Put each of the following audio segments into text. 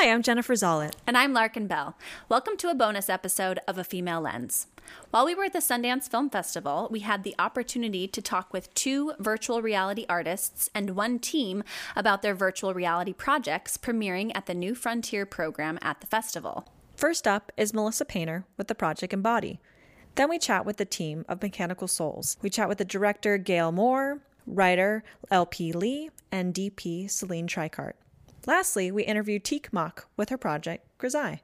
Hi, I'm Jennifer Zollet. And I'm Larkin Bell. Welcome to a bonus episode of A Female Lens. While we were at the Sundance Film Festival, we had the opportunity to talk with two virtual reality artists and one team about their virtual reality projects premiering at the New Frontier program at the festival. First up is Melissa Painter with the project Embody. Then we chat with the team of Mechanical Souls. We chat with the director Gaëlle Mourre, writer LP Lee, and DP Celine Tricart. Lastly, we interviewed Teek Mach with her project Grisaille.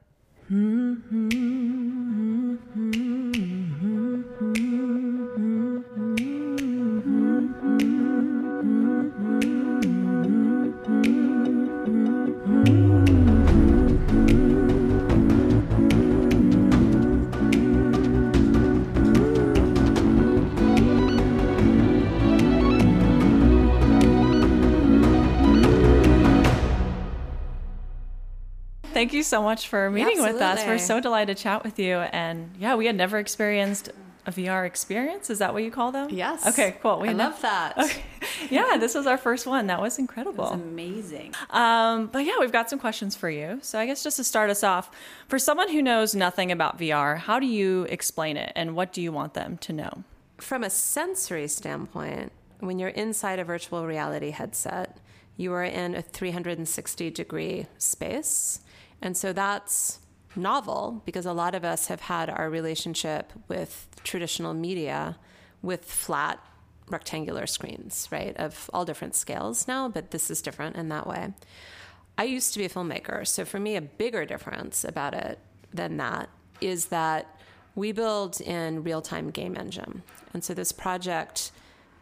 Thank you so much for meeting with us. We're so delighted to chat with you. And yeah, we had never experienced a VR experience. Is that what you call them? Yes. Okay, cool. We I love that. Okay. Yeah, this was our first one. That was incredible. Was amazing. Um, but yeah, we've got some questions for you. So I guess just to start us off, for someone who knows nothing about VR, how do you explain it and what do you want them to know? From a sensory standpoint, when you're inside a virtual reality headset, you are in a 360 degree space and so that's novel because a lot of us have had our relationship with traditional media with flat rectangular screens, right, of all different scales now, but this is different in that way. I used to be a filmmaker, so for me, a bigger difference about it than that is that we build in real time game engine. And so this project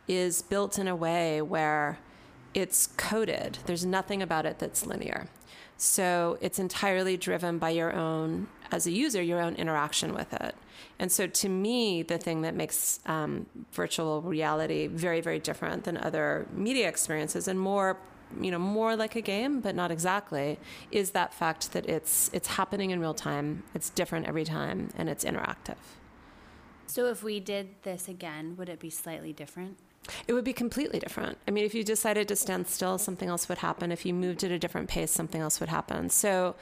is built in a way where it's coded, there's nothing about it that's linear. So it's entirely driven by your own, as a user, your own interaction with it. And so to me, the thing that makes um, virtual reality very, very different than other media experiences and more you know more like a game but not exactly is that fact that it's it's happening in real time. It's different every time and it's interactive. So if we did this again would it be slightly different it would be completely different. I mean, if you decided to stand still, something else would happen. If you moved at a different pace, something else would happen. So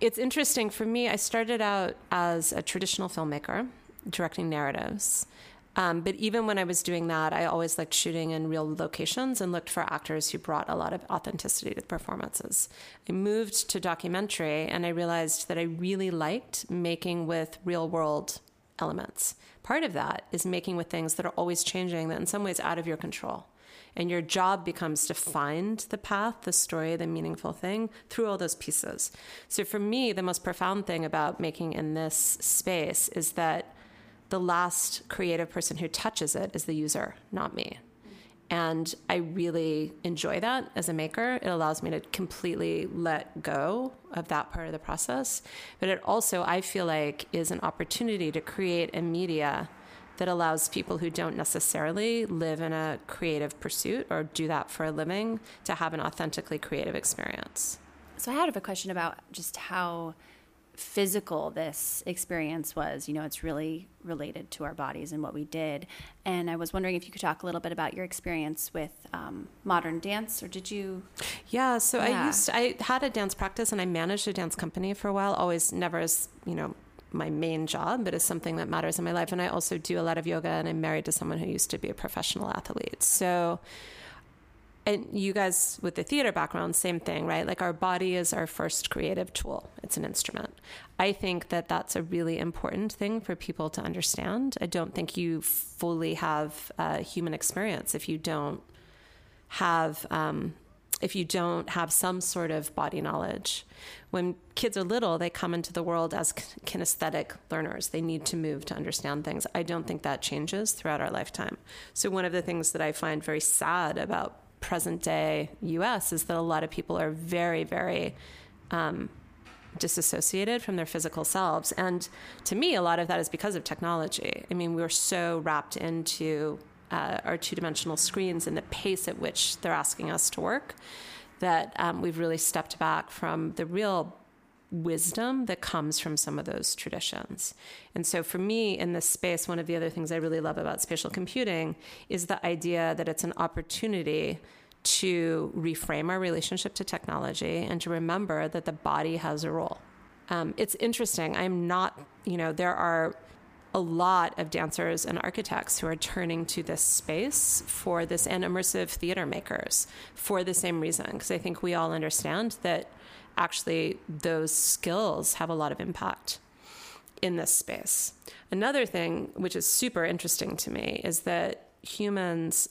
it's interesting for me. I started out as a traditional filmmaker, directing narratives. Um, but even when I was doing that, I always liked shooting in real locations and looked for actors who brought a lot of authenticity to the performances. I moved to documentary and I realized that I really liked making with real world elements. Part of that is making with things that are always changing, that in some ways out of your control. And your job becomes to find the path, the story, the meaningful thing through all those pieces. So for me, the most profound thing about making in this space is that the last creative person who touches it is the user, not me. And I really enjoy that as a maker. It allows me to completely let go of that part of the process. But it also, I feel like, is an opportunity to create a media that allows people who don't necessarily live in a creative pursuit or do that for a living to have an authentically creative experience. So I had a question about just how physical this experience was. You know, it's really related to our bodies and what we did. And I was wondering if you could talk a little bit about your experience with um, modern dance, or did you? Yeah, so yeah. I used to, I had a dance practice and I managed a dance company for a while. Always, never as you know my main job, but it's something that matters in my life. And I also do a lot of yoga, and I'm married to someone who used to be a professional athlete. So and you guys with the theater background, same thing, right? Like our body is our first creative tool, it's an instrument. I think that that's a really important thing for people to understand. I don't think you fully have a human experience if you don't have. Um, if you don't have some sort of body knowledge. When kids are little, they come into the world as kinesthetic learners. They need to move to understand things. I don't think that changes throughout our lifetime. So, one of the things that I find very sad about present day US is that a lot of people are very, very um, disassociated from their physical selves. And to me, a lot of that is because of technology. I mean, we're so wrapped into uh, our two dimensional screens and the pace at which they're asking us to work that um, we've really stepped back from the real wisdom that comes from some of those traditions. And so, for me, in this space, one of the other things I really love about spatial computing is the idea that it's an opportunity to reframe our relationship to technology and to remember that the body has a role. Um, it's interesting. I'm not, you know, there are a lot of dancers and architects who are turning to this space for this and immersive theater makers for the same reason because I think we all understand that actually those skills have a lot of impact in this space. Another thing which is super interesting to me is that humans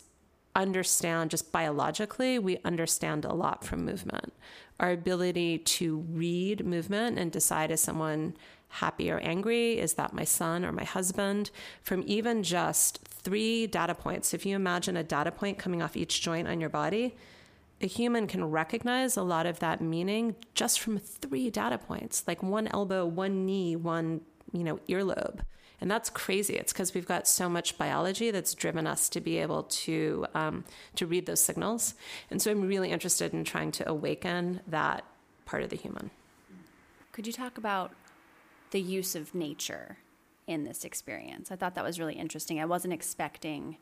understand just biologically we understand a lot from movement our ability to read movement and decide is someone happy or angry? Is that my son or my husband? From even just three data points. If you imagine a data point coming off each joint on your body, a human can recognize a lot of that meaning just from three data points, like one elbow, one knee, one, you know, earlobe. And that's crazy. It's because we've got so much biology that's driven us to be able to um, to read those signals. And so I'm really interested in trying to awaken that part of the human. Could you talk about the use of nature in this experience? I thought that was really interesting. I wasn't expecting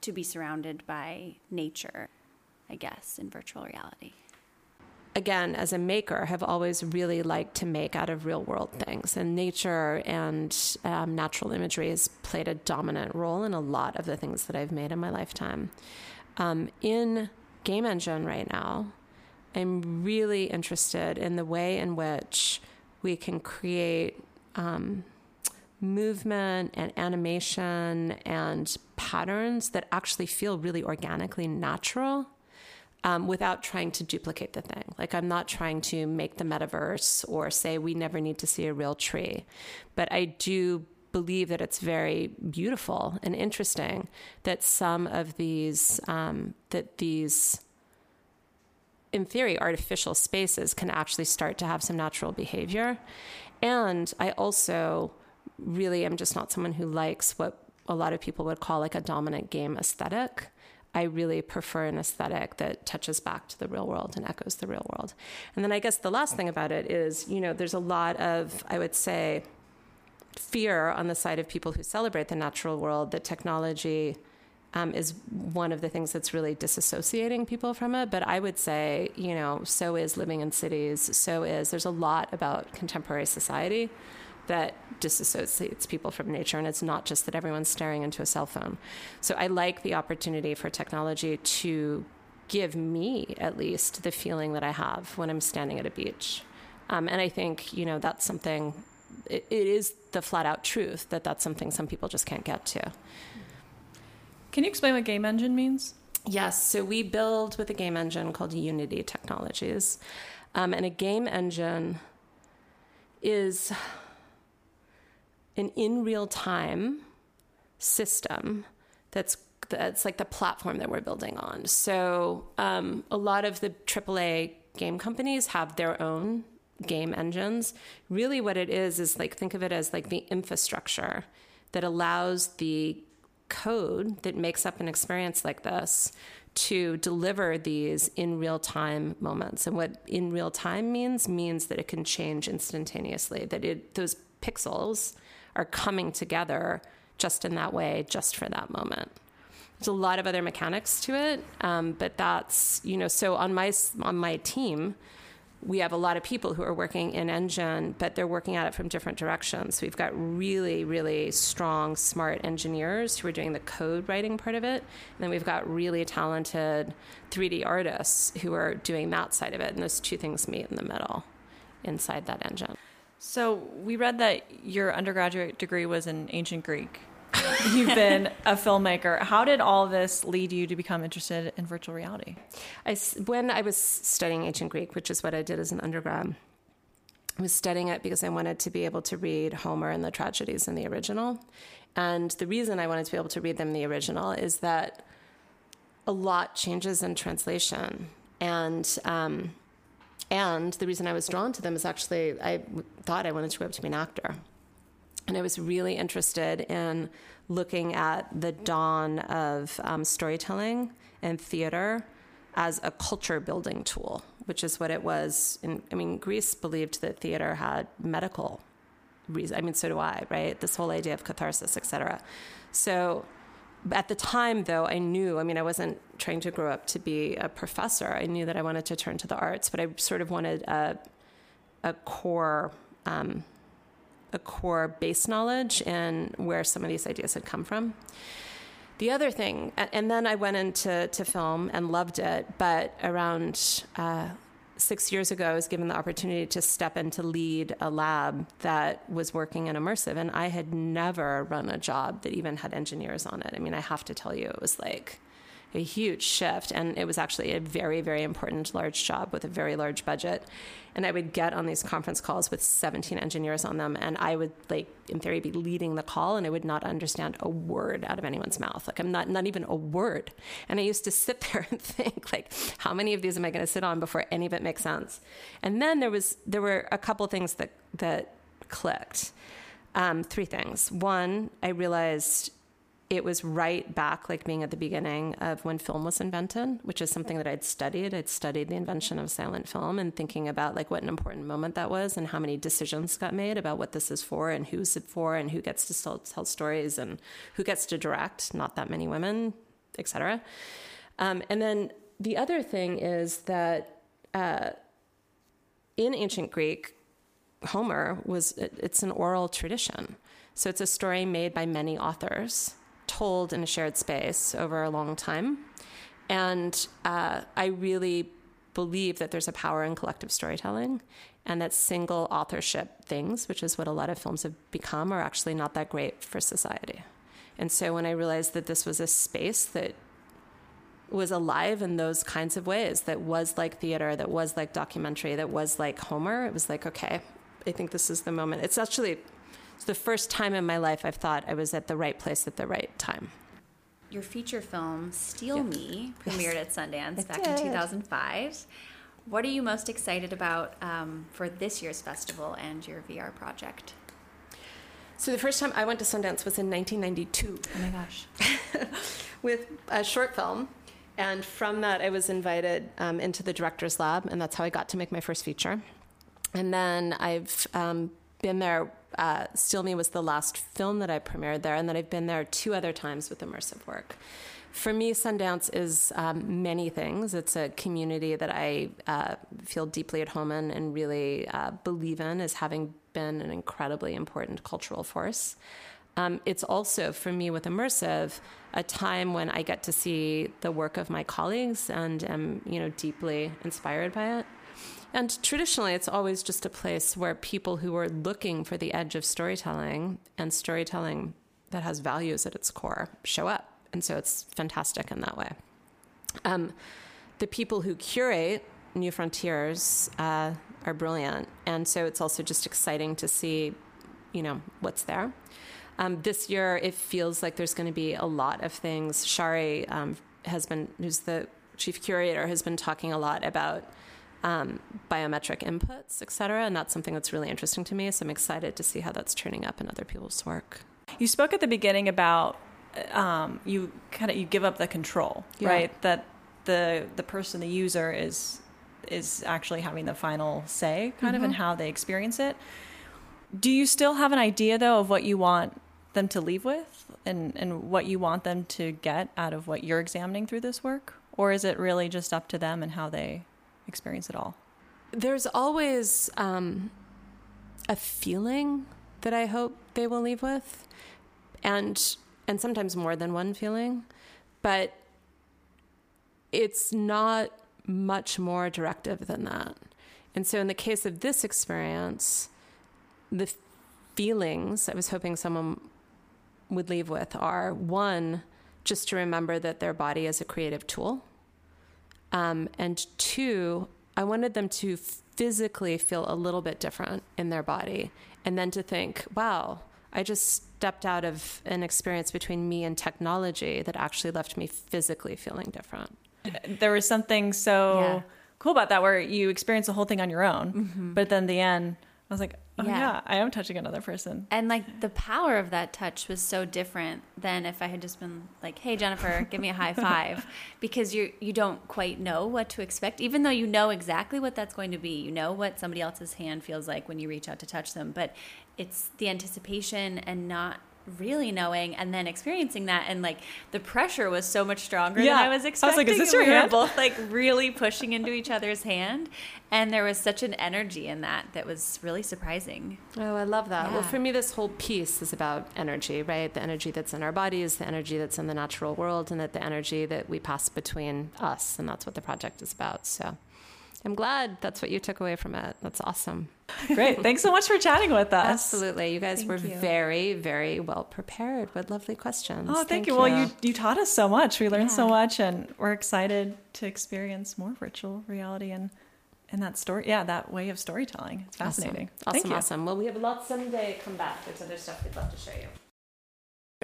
to be surrounded by nature, I guess, in virtual reality again, as a maker, have always really liked to make out of real world things. And nature and um, natural imagery has played a dominant role in a lot of the things that I've made in my lifetime. Um, in Game Engine right now, I'm really interested in the way in which we can create um, movement and animation and patterns that actually feel really organically natural um, without trying to duplicate the thing. Like, I'm not trying to make the metaverse or say we never need to see a real tree. But I do believe that it's very beautiful and interesting that some of these, um, that these, in theory, artificial spaces can actually start to have some natural behavior. And I also really am just not someone who likes what a lot of people would call like a dominant game aesthetic. I really prefer an aesthetic that touches back to the real world and echoes the real world. And then I guess the last thing about it is, you know, there's a lot of, I would say, fear on the side of people who celebrate the natural world that technology um, is one of the things that's really disassociating people from it. But I would say, you know, so is living in cities, so is, there's a lot about contemporary society that disassociates people from nature. And it's not just that everyone's staring into a cell phone. So I like the opportunity for technology to give me, at least, the feeling that I have when I'm standing at a beach. Um, and I think, you know, that's something, it, it is the flat out truth that that's something some people just can't get to. Can you explain what game engine means? Yes. So we build with a game engine called Unity Technologies. Um, and a game engine is an in real time system that's that's like the platform that we're building on. So um, a lot of the AAA game companies have their own game engines. Really, what it is is like think of it as like the infrastructure that allows the code that makes up an experience like this to deliver these in real time moments. And what in real time means means that it can change instantaneously. That it those pixels are coming together just in that way, just for that moment. There's a lot of other mechanics to it, um, but that's you know. So on my on my team, we have a lot of people who are working in engine, but they're working at it from different directions. We've got really, really strong, smart engineers who are doing the code writing part of it. And then we've got really talented 3D artists who are doing that side of it. And those two things meet in the middle inside that engine. So we read that your undergraduate degree was in ancient Greek. You've been a filmmaker. How did all this lead you to become interested in virtual reality? I, when I was studying ancient Greek, which is what I did as an undergrad, I was studying it because I wanted to be able to read Homer and the tragedies in the original. And the reason I wanted to be able to read them in the original is that a lot changes in translation. And um, and the reason I was drawn to them is actually I thought I wanted to grow up to be an actor. And I was really interested in looking at the dawn of um, storytelling and theater as a culture building tool, which is what it was. In, I mean, Greece believed that theater had medical reason. I mean, so do I, right? This whole idea of catharsis, etc. So at the time, though, I knew, I mean, I wasn't trying to grow up to be a professor. I knew that I wanted to turn to the arts, but I sort of wanted a, a core, um, a core base knowledge and where some of these ideas had come from. The other thing, and then I went into to film and loved it, but around uh, six years ago, I was given the opportunity to step in to lead a lab that was working in immersive. And I had never run a job that even had engineers on it. I mean, I have to tell you, it was like a huge shift. And it was actually a very, very important, large job with a very large budget. And I would get on these conference calls with 17 engineers on them. And I would, like, in theory, be leading the call, and I would not understand a word out of anyone's mouth. Like, I'm not, not even a word. And I used to sit there and think, like, how many of these am I going to sit on before any of it makes sense? And then there was, there were a couple things that, that clicked. Um, three things. One, I realized it was right back, like being at the beginning of when film was invented, which is something that I'd studied. I'd studied the invention of silent film and thinking about like what an important moment that was and how many decisions got made about what this is for and who's it for and who gets to tell, tell stories and who gets to direct. Not that many women, etc. Um, and then the other thing is that uh, in ancient Greek, Homer was it's an oral tradition. So it's a story made by many authors told in a shared space over a long time. And uh, I really believe that there's a power in collective storytelling and that single authorship things, which is what a lot of films have become, are actually not that great for society. And so when I realized that this was a space that was alive in those kinds of ways, that was like theater, that was like documentary, that was like Homer, it was like, okay, I think this is the moment. It's actually it's the first time in my life I've thought I was at the right place at the right time. Your feature film, Steal Me, premiered yes. at Sundance it back did. in 2005. What are you most excited about um, for this year's festival and your VR project? So the first time I went to Sundance was in 1992. Oh my gosh. With a short film. And from that, I was invited um, into the director's lab, and that's how I got to make my first feature. And then I've um, been there uh, Steal Me was the last film that I premiered there, and then I've been there two other times with immersive work. For me, Sundance is um, many things. It's a community that I uh, feel deeply at home in and really uh, believe in as having been an incredibly important cultural force. Um, it's also, for me, with immersive, a time when I get to see the work of my colleagues and am, you know, deeply inspired by it. And traditionally, it's always just a place where people who are looking for the edge of storytelling and storytelling that has values at its core show up. And so it's fantastic in that way. Um, the people who curate New Frontiers uh, are brilliant. And so it's also just exciting to see, you know, what's there. Um, this year, it feels like there's going to be a lot of things. Shari um, has been, who's the chief curator, has been talking a lot about um, biometric inputs, et cetera. And that's something that's really interesting to me. So I'm excited to see how that's turning up in other people's work. You spoke at the beginning about um, you kind of you give up the control, yeah. right? That the the person, the user, is is actually having the final say, kind mm-hmm. of, in how they experience it. Do you still have an idea though of what you want them to leave with, and and what you want them to get out of what you're examining through this work, or is it really just up to them and how they experience at all? There's always um, a feeling that I hope they will leave with, and and sometimes more than one feeling, but it's not much more directive than that. And so, in the case of this experience, the feelings I was hoping someone would leave with are one, just to remember that their body is a creative tool um, and two, I wanted them to physically feel a little bit different in their body. And then to think, wow, I just stepped out of an experience between me and technology that actually left me physically feeling different. There was something so yeah. cool about that where you experience the whole thing on your own, mm-hmm. but then the end, I was like, oh yeah. yeah. I am touching another person. And like the power of that touch was so different than if I had just been like, hey Jennifer, give me a high five. Because you you don't quite know what to expect, even though you know exactly what that's going to be. You know what somebody else's hand feels like when you reach out to touch them. But it's the anticipation and not really knowing and then experiencing that and like the pressure was so much stronger Yeah. than I was I expecting. was like, is this your we were hand? both like really pushing into each other's hand and there was such an energy in that that was really surprising. Oh, I love that. Well, for me, this whole piece is about energy, right? The energy that's in our bodies, the energy that's in the natural world, and that the energy that we pass between us. And that's what the project is about. So I'm glad that's what you took away from it. That's awesome. Great. Thanks so much for chatting with us. Absolutely. You guys Thank were you. very, very well prepared with lovely questions. Oh, thank, you. Well, you you taught us so much. We learned so much, and we're excited to experience more virtual reality and and that story. Yeah, that way of storytelling. It's fascinating. Awesome, Thank awesome. you. awesome. Well, we have lots someday. Come back. There's other stuff we'd love to show you.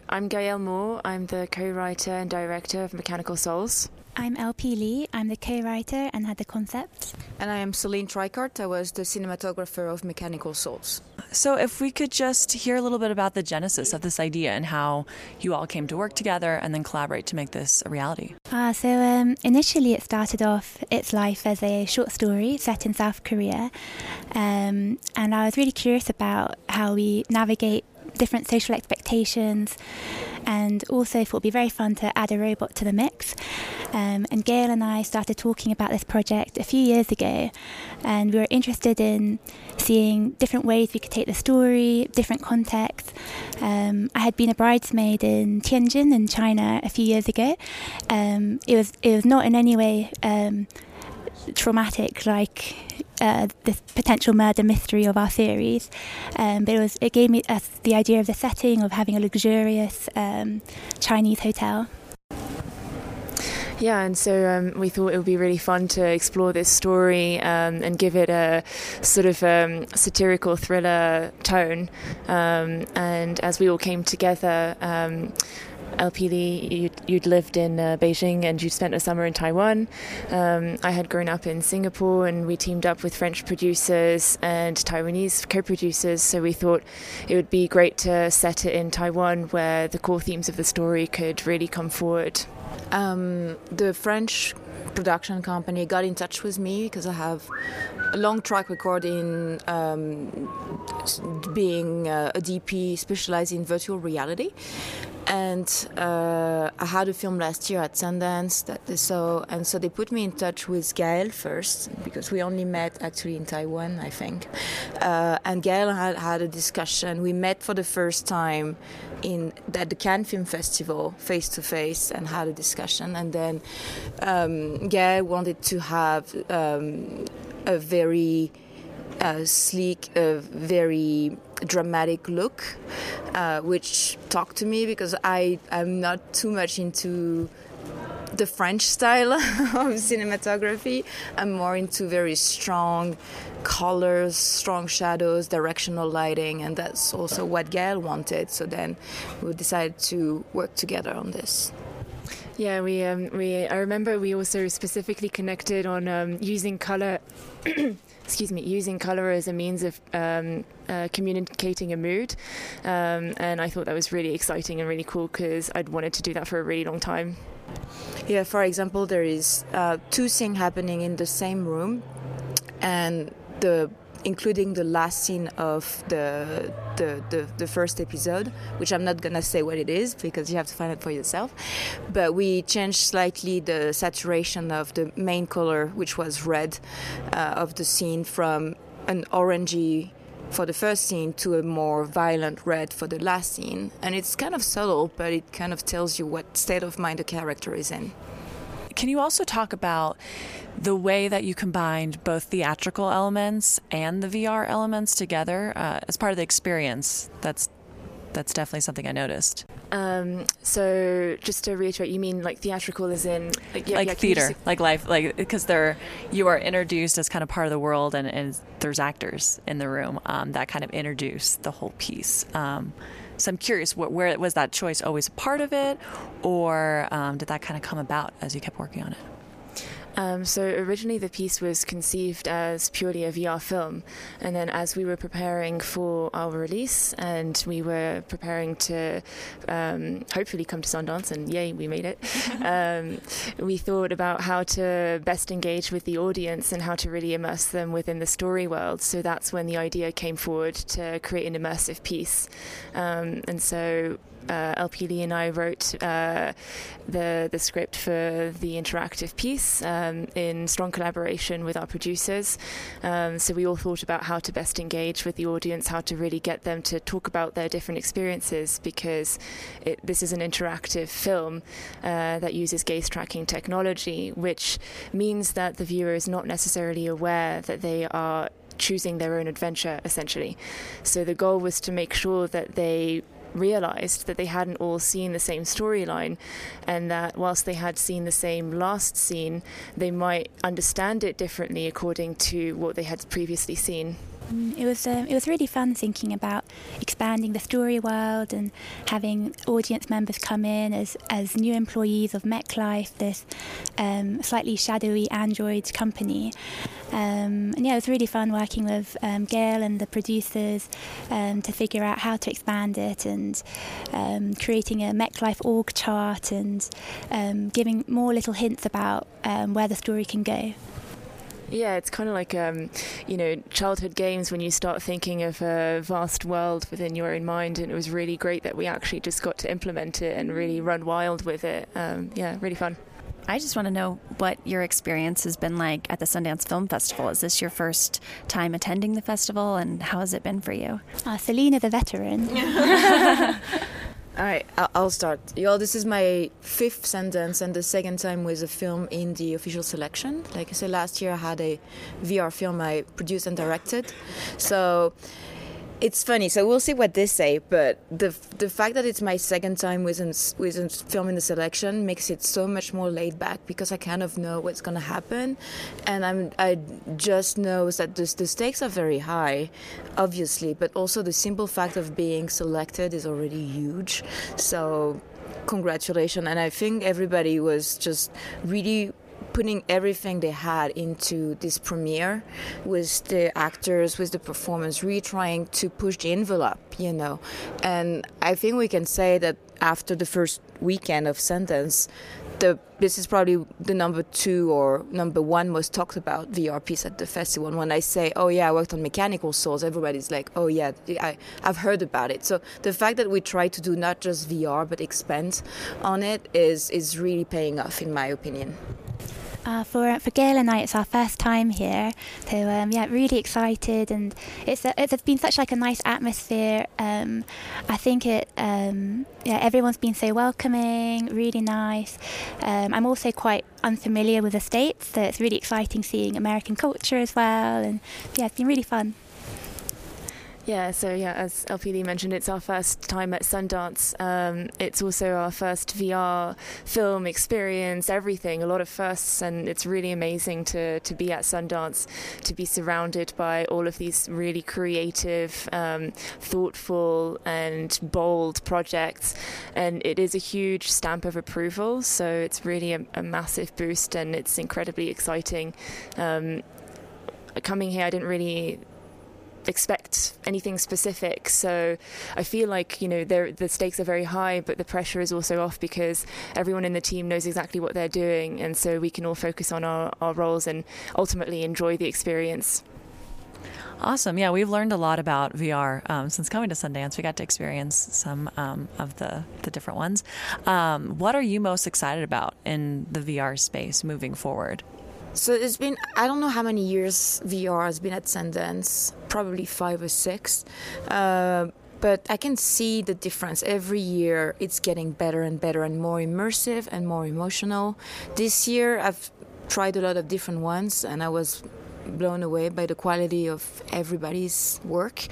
I'm Gaëlle Mourre. I'm the co-writer and director of Mechanical Souls. I'm LP Lee. I'm the co-writer and had the concept. And I am Celine Tricart. I was the cinematographer of Mechanical Souls. So, if we could just hear a little bit about the genesis of this idea and how you all came to work together and then collaborate to make this a reality. Ah, so um, initially it started off its life as a short story set in South Korea, um, and I was really curious about how we navigate different social expectations, and also thought it'd be very fun to add a robot to the mix. Um, and Gaëlle and I started talking about this project a few years ago, and we were interested in seeing different ways we could take the story, different contexts. Um, I had been a bridesmaid in Tianjin in China a few years ago. Um, it was it was not in any way um, traumatic like uh, the potential murder mystery of our series, um, but it was it gave me us the idea of the setting of having a luxurious um, Chinese hotel. Yeah, and so um, we thought it would be really fun to explore this story um, and give it a sort of um, satirical thriller tone. Um, and as we all came together, LP Lee, you'd, you'd lived in uh, Beijing and you'd spent a summer in Taiwan. Um, I had grown up in Singapore and we teamed up with French producers and Taiwanese co producers. So we thought it would be great to set it in Taiwan where the core themes of the story could really come forward. Um, the French production company got in touch with me because I have a long track record in um, being uh, a DP specialized in virtual reality. And uh, I had a film last year at Sundance that they saw, and so they put me in touch with Gaëlle first because we only met actually in Taiwan, I think. Uh, and Gaëlle had had a discussion. We met for the first time in at the Cannes Film Festival face to face and had a discussion. And then um, Gaëlle wanted to have um, a very uh, sleek, very dramatic look, uh, which talked to me because I am not too much into the French style of cinematography. I'm more into very strong colors, strong shadows, directional lighting, and that's also what Gaëlle wanted. So then we decided to work together on this. Yeah, we um, we I remember we also specifically connected on um, using color. excuse me, using color as a means of um, uh, communicating a mood, um, and I thought that was really exciting and really cool because I'd wanted to do that for a really long time. Yeah, for example, there is uh, two things happening in the same room, and the including the last scene of the, the the the first episode, which I'm not gonna say what it is because you have to find it for yourself. But we changed slightly the saturation of the main color, which was red, uh, of the scene from an orangey for the first scene to a more violent red for the last scene. And it's kind of subtle, but it kind of tells you what state of mind the character is in. Can you also talk about the way that you combined both theatrical elements and the VR elements together uh, as part of the experience? That's that's definitely something I noticed. Um, so just to reiterate, you mean like theatrical is in like, yeah, like yeah, theater, just- like life, like because they're you are introduced as kind of part of the world, and, and there's actors in the room um, that kind of introduce the whole piece. Um, so I'm curious, what, where was that choice always a part of it, or um, did that kind of come about as you kept working on it? Um, so originally the piece was conceived as purely a VR film, and then as we were preparing for our release and we were preparing to um, hopefully come to Sundance, and yay, we made it. um, we thought about how to best engage with the audience and how to really immerse them within the story world. So that's when the idea came forward to create an immersive piece, um, and so uh, LP Lee and I wrote uh, the the script for the interactive piece um, in strong collaboration with our producers. Um, so we all thought about how to best engage with the audience, how to really get them to talk about their different experiences, because it, this is an interactive film uh, that uses gaze tracking technology, which means that the viewer is not necessarily aware that they are choosing their own adventure essentially. So the goal was to make sure that they realized that they hadn't all seen the same storyline and that whilst they had seen the same last scene, they might understand it differently according to what they had previously seen. It was um, it was really fun thinking about expanding the story world and having audience members come in as as new employees of MechLife, this um, slightly shadowy Android company. Um, and yeah, it was really fun working with um, Gaëlle and the producers um, to figure out how to expand it and um, creating a MechLife org chart and giving more little hints about where the story can go. Yeah, it's kind of like, um, you know, childhood games when you start thinking of a vast world within your own mind. And it was really great that we actually just got to implement it and really run wild with it. Um, yeah, really fun. I just want to know what your experience has been like at the Sundance Film Festival. Is this your first time attending the festival, and how has it been for you? Uh, Selena, the veteran. All right, I'll start. Y'all, this is my fifth Sundance and the second time with a film in the official selection. Like I said, last year I had a VR film I produced and directed. So it's funny. So we'll see what they say. But the the fact that it's my second time with with a film in the selection makes it so much more laid back because I kind of know what's gonna happen, and I'm I just know that the, the stakes are very high, obviously. But also the simple fact of being selected is already huge. So congratulations and i think everybody was just really putting everything they had into this premiere with the actors, with the performance, really trying to push the envelope, you know. And I think we can say that after the first weekend of Sundance, the this is probably the number two or number one most talked about VR piece at the festival. And when I say, "Oh yeah, I worked on Mechanical Souls," everybody's like, "Oh yeah, I, I've heard about it." So the fact that we try to do not just VR but expand on it is is really paying off, in my opinion. Uh, for for Gaëlle and I, it's our first time here, so um, yeah, really excited, and it's a, it's been such like a nice atmosphere. Um, I think it, um, yeah, everyone's been so welcoming, really nice. Um, I'm also quite unfamiliar with the states, so it's really exciting seeing American culture as well, and yeah, it's been really fun. Yeah, so yeah, as LP Lee mentioned, it's our first time at Sundance. Um, it's also our first VR film experience, everything, a lot of firsts, and it's really amazing to, to be at Sundance, to be surrounded by all of these really creative, um, thoughtful, and bold projects. And it is a huge stamp of approval, so it's really a, a massive boost, and it's incredibly exciting. Um, coming here, I didn't really expect anything specific. So I feel like you know the stakes are very high, but the pressure is also off because everyone in the team knows exactly what they're doing, and so we can all focus on our, our roles and ultimately enjoy the experience. Awesome. Yeah, we've learned a lot about VR um, since coming to Sundance. We got to experience some um, of the, the different ones. Um, what are you most excited about in the VR space moving forward? So it's been, I don't know how many years VR has been at Sundance, probably five or six. Uh, but I can see the difference. Every year it's getting better and better and more immersive and more emotional. This year I've tried a lot of different ones and I was blown away by the quality of everybody's work.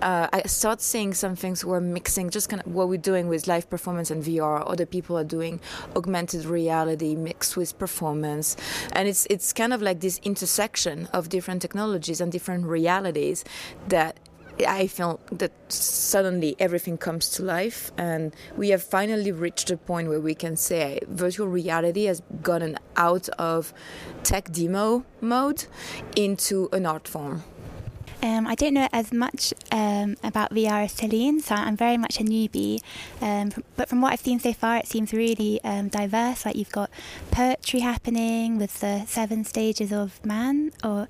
Uh, I start seeing some things we're mixing, just kind of what we're doing with live performance and VR. Other people are doing augmented reality mixed with performance, and it's it's kind of like this intersection of different technologies and different realities that I felt that suddenly everything comes to life, and we have finally reached a point where we can say virtual reality has gotten out of tech demo mode into an art form. Um, I don't know as much um, about VR as Celine, so I'm very much a newbie. Um, but from what I've seen so far, it seems really um, diverse. Like you've got poetry happening with the seven stages of man, or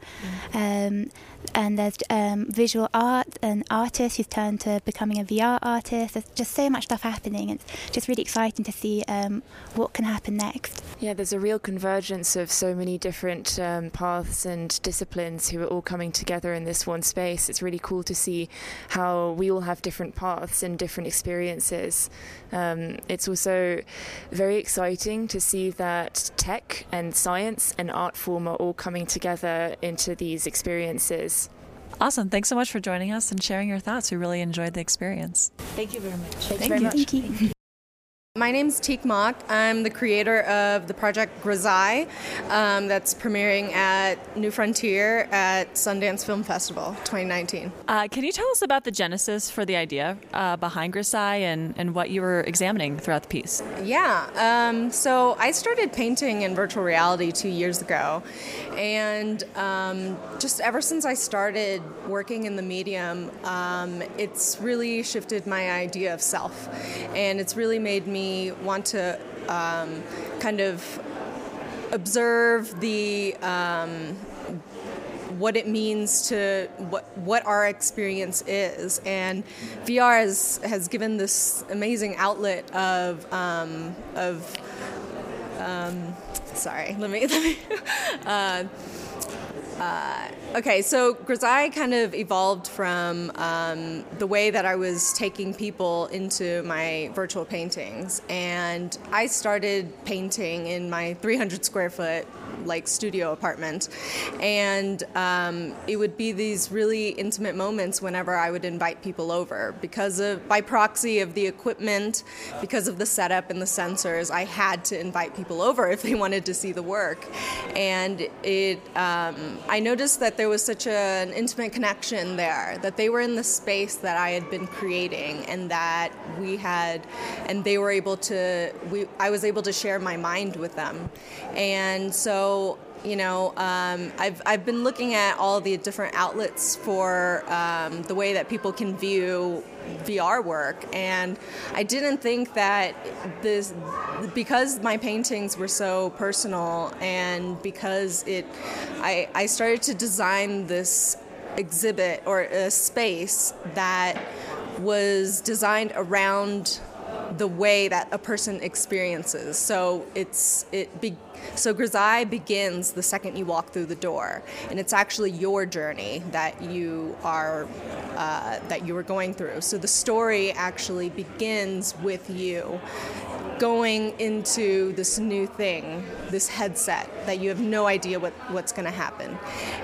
mm and there's um, visual art and artists who's turned to becoming a VR artist. There's just so much stuff happening. It's just really exciting to see um, what can happen next. Yeah, there's a real convergence of so many different um, paths and disciplines who are all coming together in this one space. It's really cool to see how we all have different paths and different experiences. Um, it's also very exciting to see that tech and science and art form are all coming together into these experiences. Awesome. Thanks so much for joining us and sharing your thoughts. We really enjoyed the experience. Thank you very much. Thank, Thank you very much. Thank you. My name is Teek Mach. I'm the creator of the project Grisaille um, that's premiering at New Frontier at Sundance Film Festival 2019. Uh, can you tell us about the genesis for the idea uh, behind Grisaille and, and what you were examining throughout the piece? Yeah, um, so I started painting in virtual reality two years ago. And um, just ever since I started working in the medium, um, it's really shifted my idea of self. And it's really made me me want to um, kind of observe the um, what it means to what what our experience is, and VR has has given this amazing outlet of um, of um, sorry, let me let me. Uh, uh, okay, so Grisaille kind of evolved from um, the way that I was taking people into my virtual paintings. And I started painting in my 300 square foot like studio apartment, and um, it would be these really intimate moments whenever I would invite people over because of by proxy of the equipment, because of the setup and the sensors. I had to invite people over if they wanted to see the work, and it. Um, I noticed that there was such a, an intimate connection there that they were in the space that I had been creating, and that we had, and they were able to. We I was able to share my mind with them, and so so you know, um, I've, I've been looking at all the different outlets for um, the way that people can view VR work, and I didn't think that this, because my paintings were so personal, and because it, I, I started to design this exhibit or a space that was designed around the way that a person experiences. So it's it be, so Grisaille begins the second you walk through the door, and it's actually your journey that you are uh, that you are going through. So the story actually begins with you going into this new thing, this headset that you have no idea what, what's going to happen,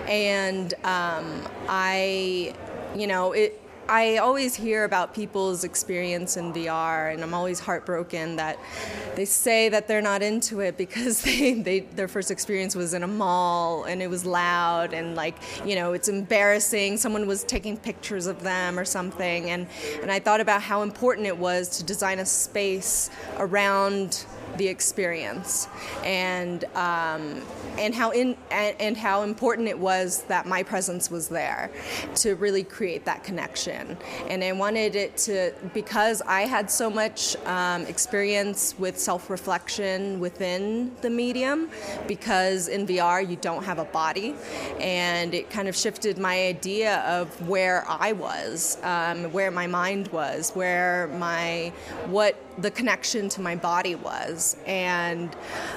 and um, I, you know, it I always hear about people's experience in VR, and I'm always heartbroken that they say that they're not into it because they, they their first experience was in a mall and it was loud and like you know it's embarrassing. Someone was taking pictures of them or something, and and I thought about how important it was to design a space around the experience and um, and how in and, and, how important it was that my presence was there to really create that connection. And I wanted it to because I had so much um, experience with self-reflection within the medium because in VR you don't have a body. And it kind of shifted my idea of where I was um, where my mind was where my what the connection to my body was and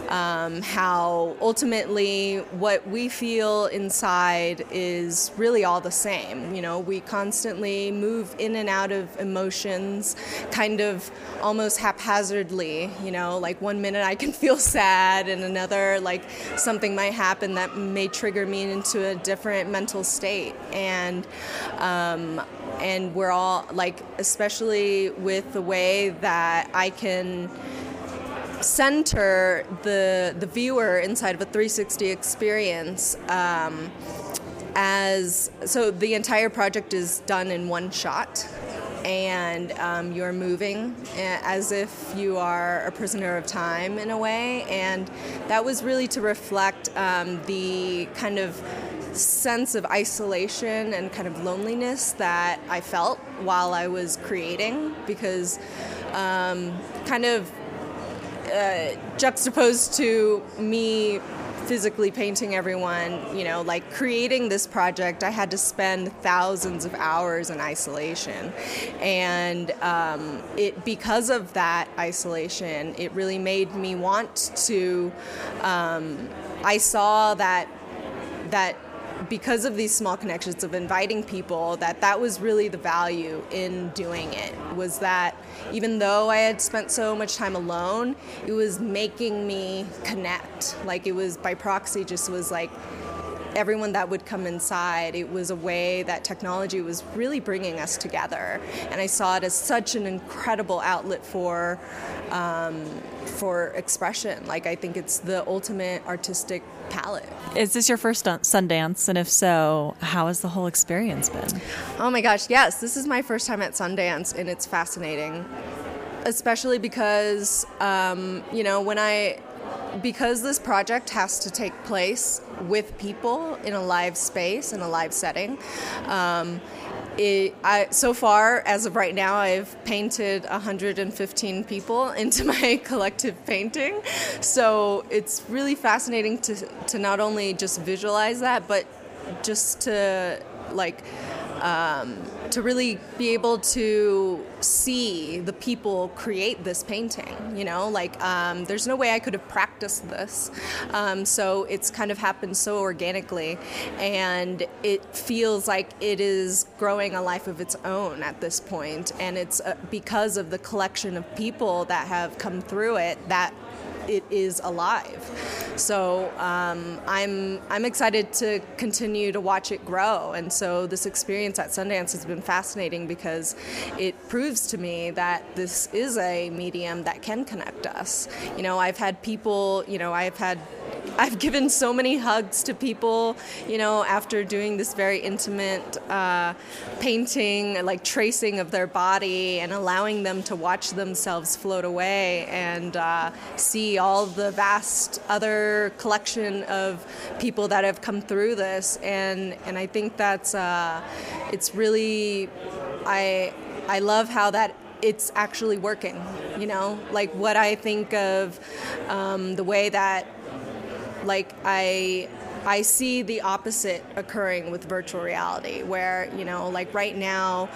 um, how ultimately what we feel inside is really all the same. You know, we constantly move in and out of emotions kind of almost haphazardly. You know, like one minute I can feel sad and another like something might happen that may trigger me into a different mental state. And um, and we're all like especially with the way that I can center the the viewer inside of a 360 experience um, as so the entire project is done in one shot and um, you're moving as if you are a prisoner of time in a way. And that was really to reflect um, the kind of sense of isolation and kind of loneliness that I felt while I was creating because um, kind of uh, juxtaposed to me physically painting everyone, you know, like creating this project, I had to spend thousands of hours in isolation. And um, it, because of that isolation, it really made me want to, um, I saw that, that because of these small connections of inviting people that that was really the value in doing it was that even though i had spent so much time alone it was making me connect. Like it was by proxy just was like everyone that would come inside, it was a way that technology was really bringing us together. And I saw it as such an incredible outlet for um, for expression. Like I think it's the ultimate artistic palette. Is this your first Sundance? And if so, how has the whole experience been? Oh my gosh, yes. This is my first time at Sundance, and it's fascinating. Especially because, um, you know, when I because this project has to take place with people in a live space, in a live setting, um, it, I, so far, as of right now, I've painted 115 people into my collective painting. So it's really fascinating to, to not only just visualize that, but just to like um, to really be able to see the people create this painting. You know, like um, there's no way I could have practiced this. Um, so it's kind of happened so organically, and it feels like it is growing a life of its own at this point, and it's uh, because of the collection of people that have come through it that it is alive. So um, I'm I'm excited to continue to watch it grow. And so this experience at Sundance has been fascinating because it proves to me that this is a medium that can connect us. You know, I've had people. You know, I've had I've given so many hugs to people, you know, after doing this very intimate uh, painting, like tracing of their body and allowing them to watch themselves float away and uh, see all the vast other collection of people that have come through this. And, and I think that's, uh, it's really, I, I love how that it's actually working, you know, like what I think of um, the way that like I I see the opposite occurring with virtual reality, where you know, like right now,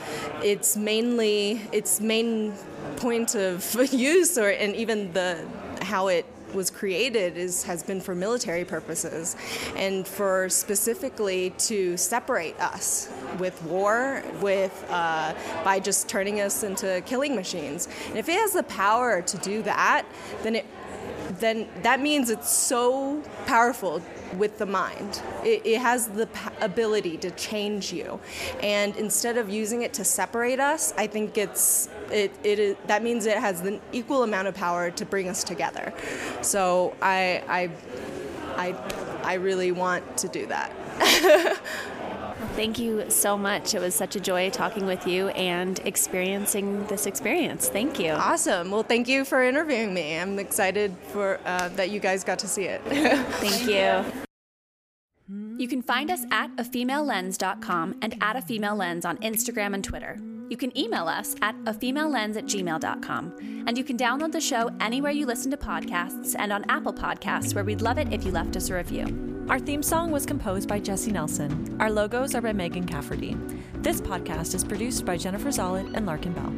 it's mainly its main point of use, or and even the how it was created is has been for military purposes. And for specifically to separate us with war with uh, by just turning us into killing machines. And if it has the power to do that then it then that means it's so powerful with the mind. It, it has the ability to change you, and instead of using it to separate us, I think it's it, it is, that means it has an equal amount of power to bring us together. So I I I, I really want to do that. Thank you so much. It was such a joy talking with you and experiencing this experience. Thank you. Awesome. Well, thank you for interviewing me. I'm excited for uh, that you guys got to see it. thank you. You can find us at afemalelens.com and at a female lens on Instagram and Twitter. You can email us at afemalelens at gmail.com. And you can download the show anywhere you listen to podcasts and on Apple Podcasts, where we'd love it if you left us a review. Our theme song was composed by Jesse Nelson. Our logos are by Megan Cafferty. This podcast is produced by Jennifer Zollett and Larkin Bell.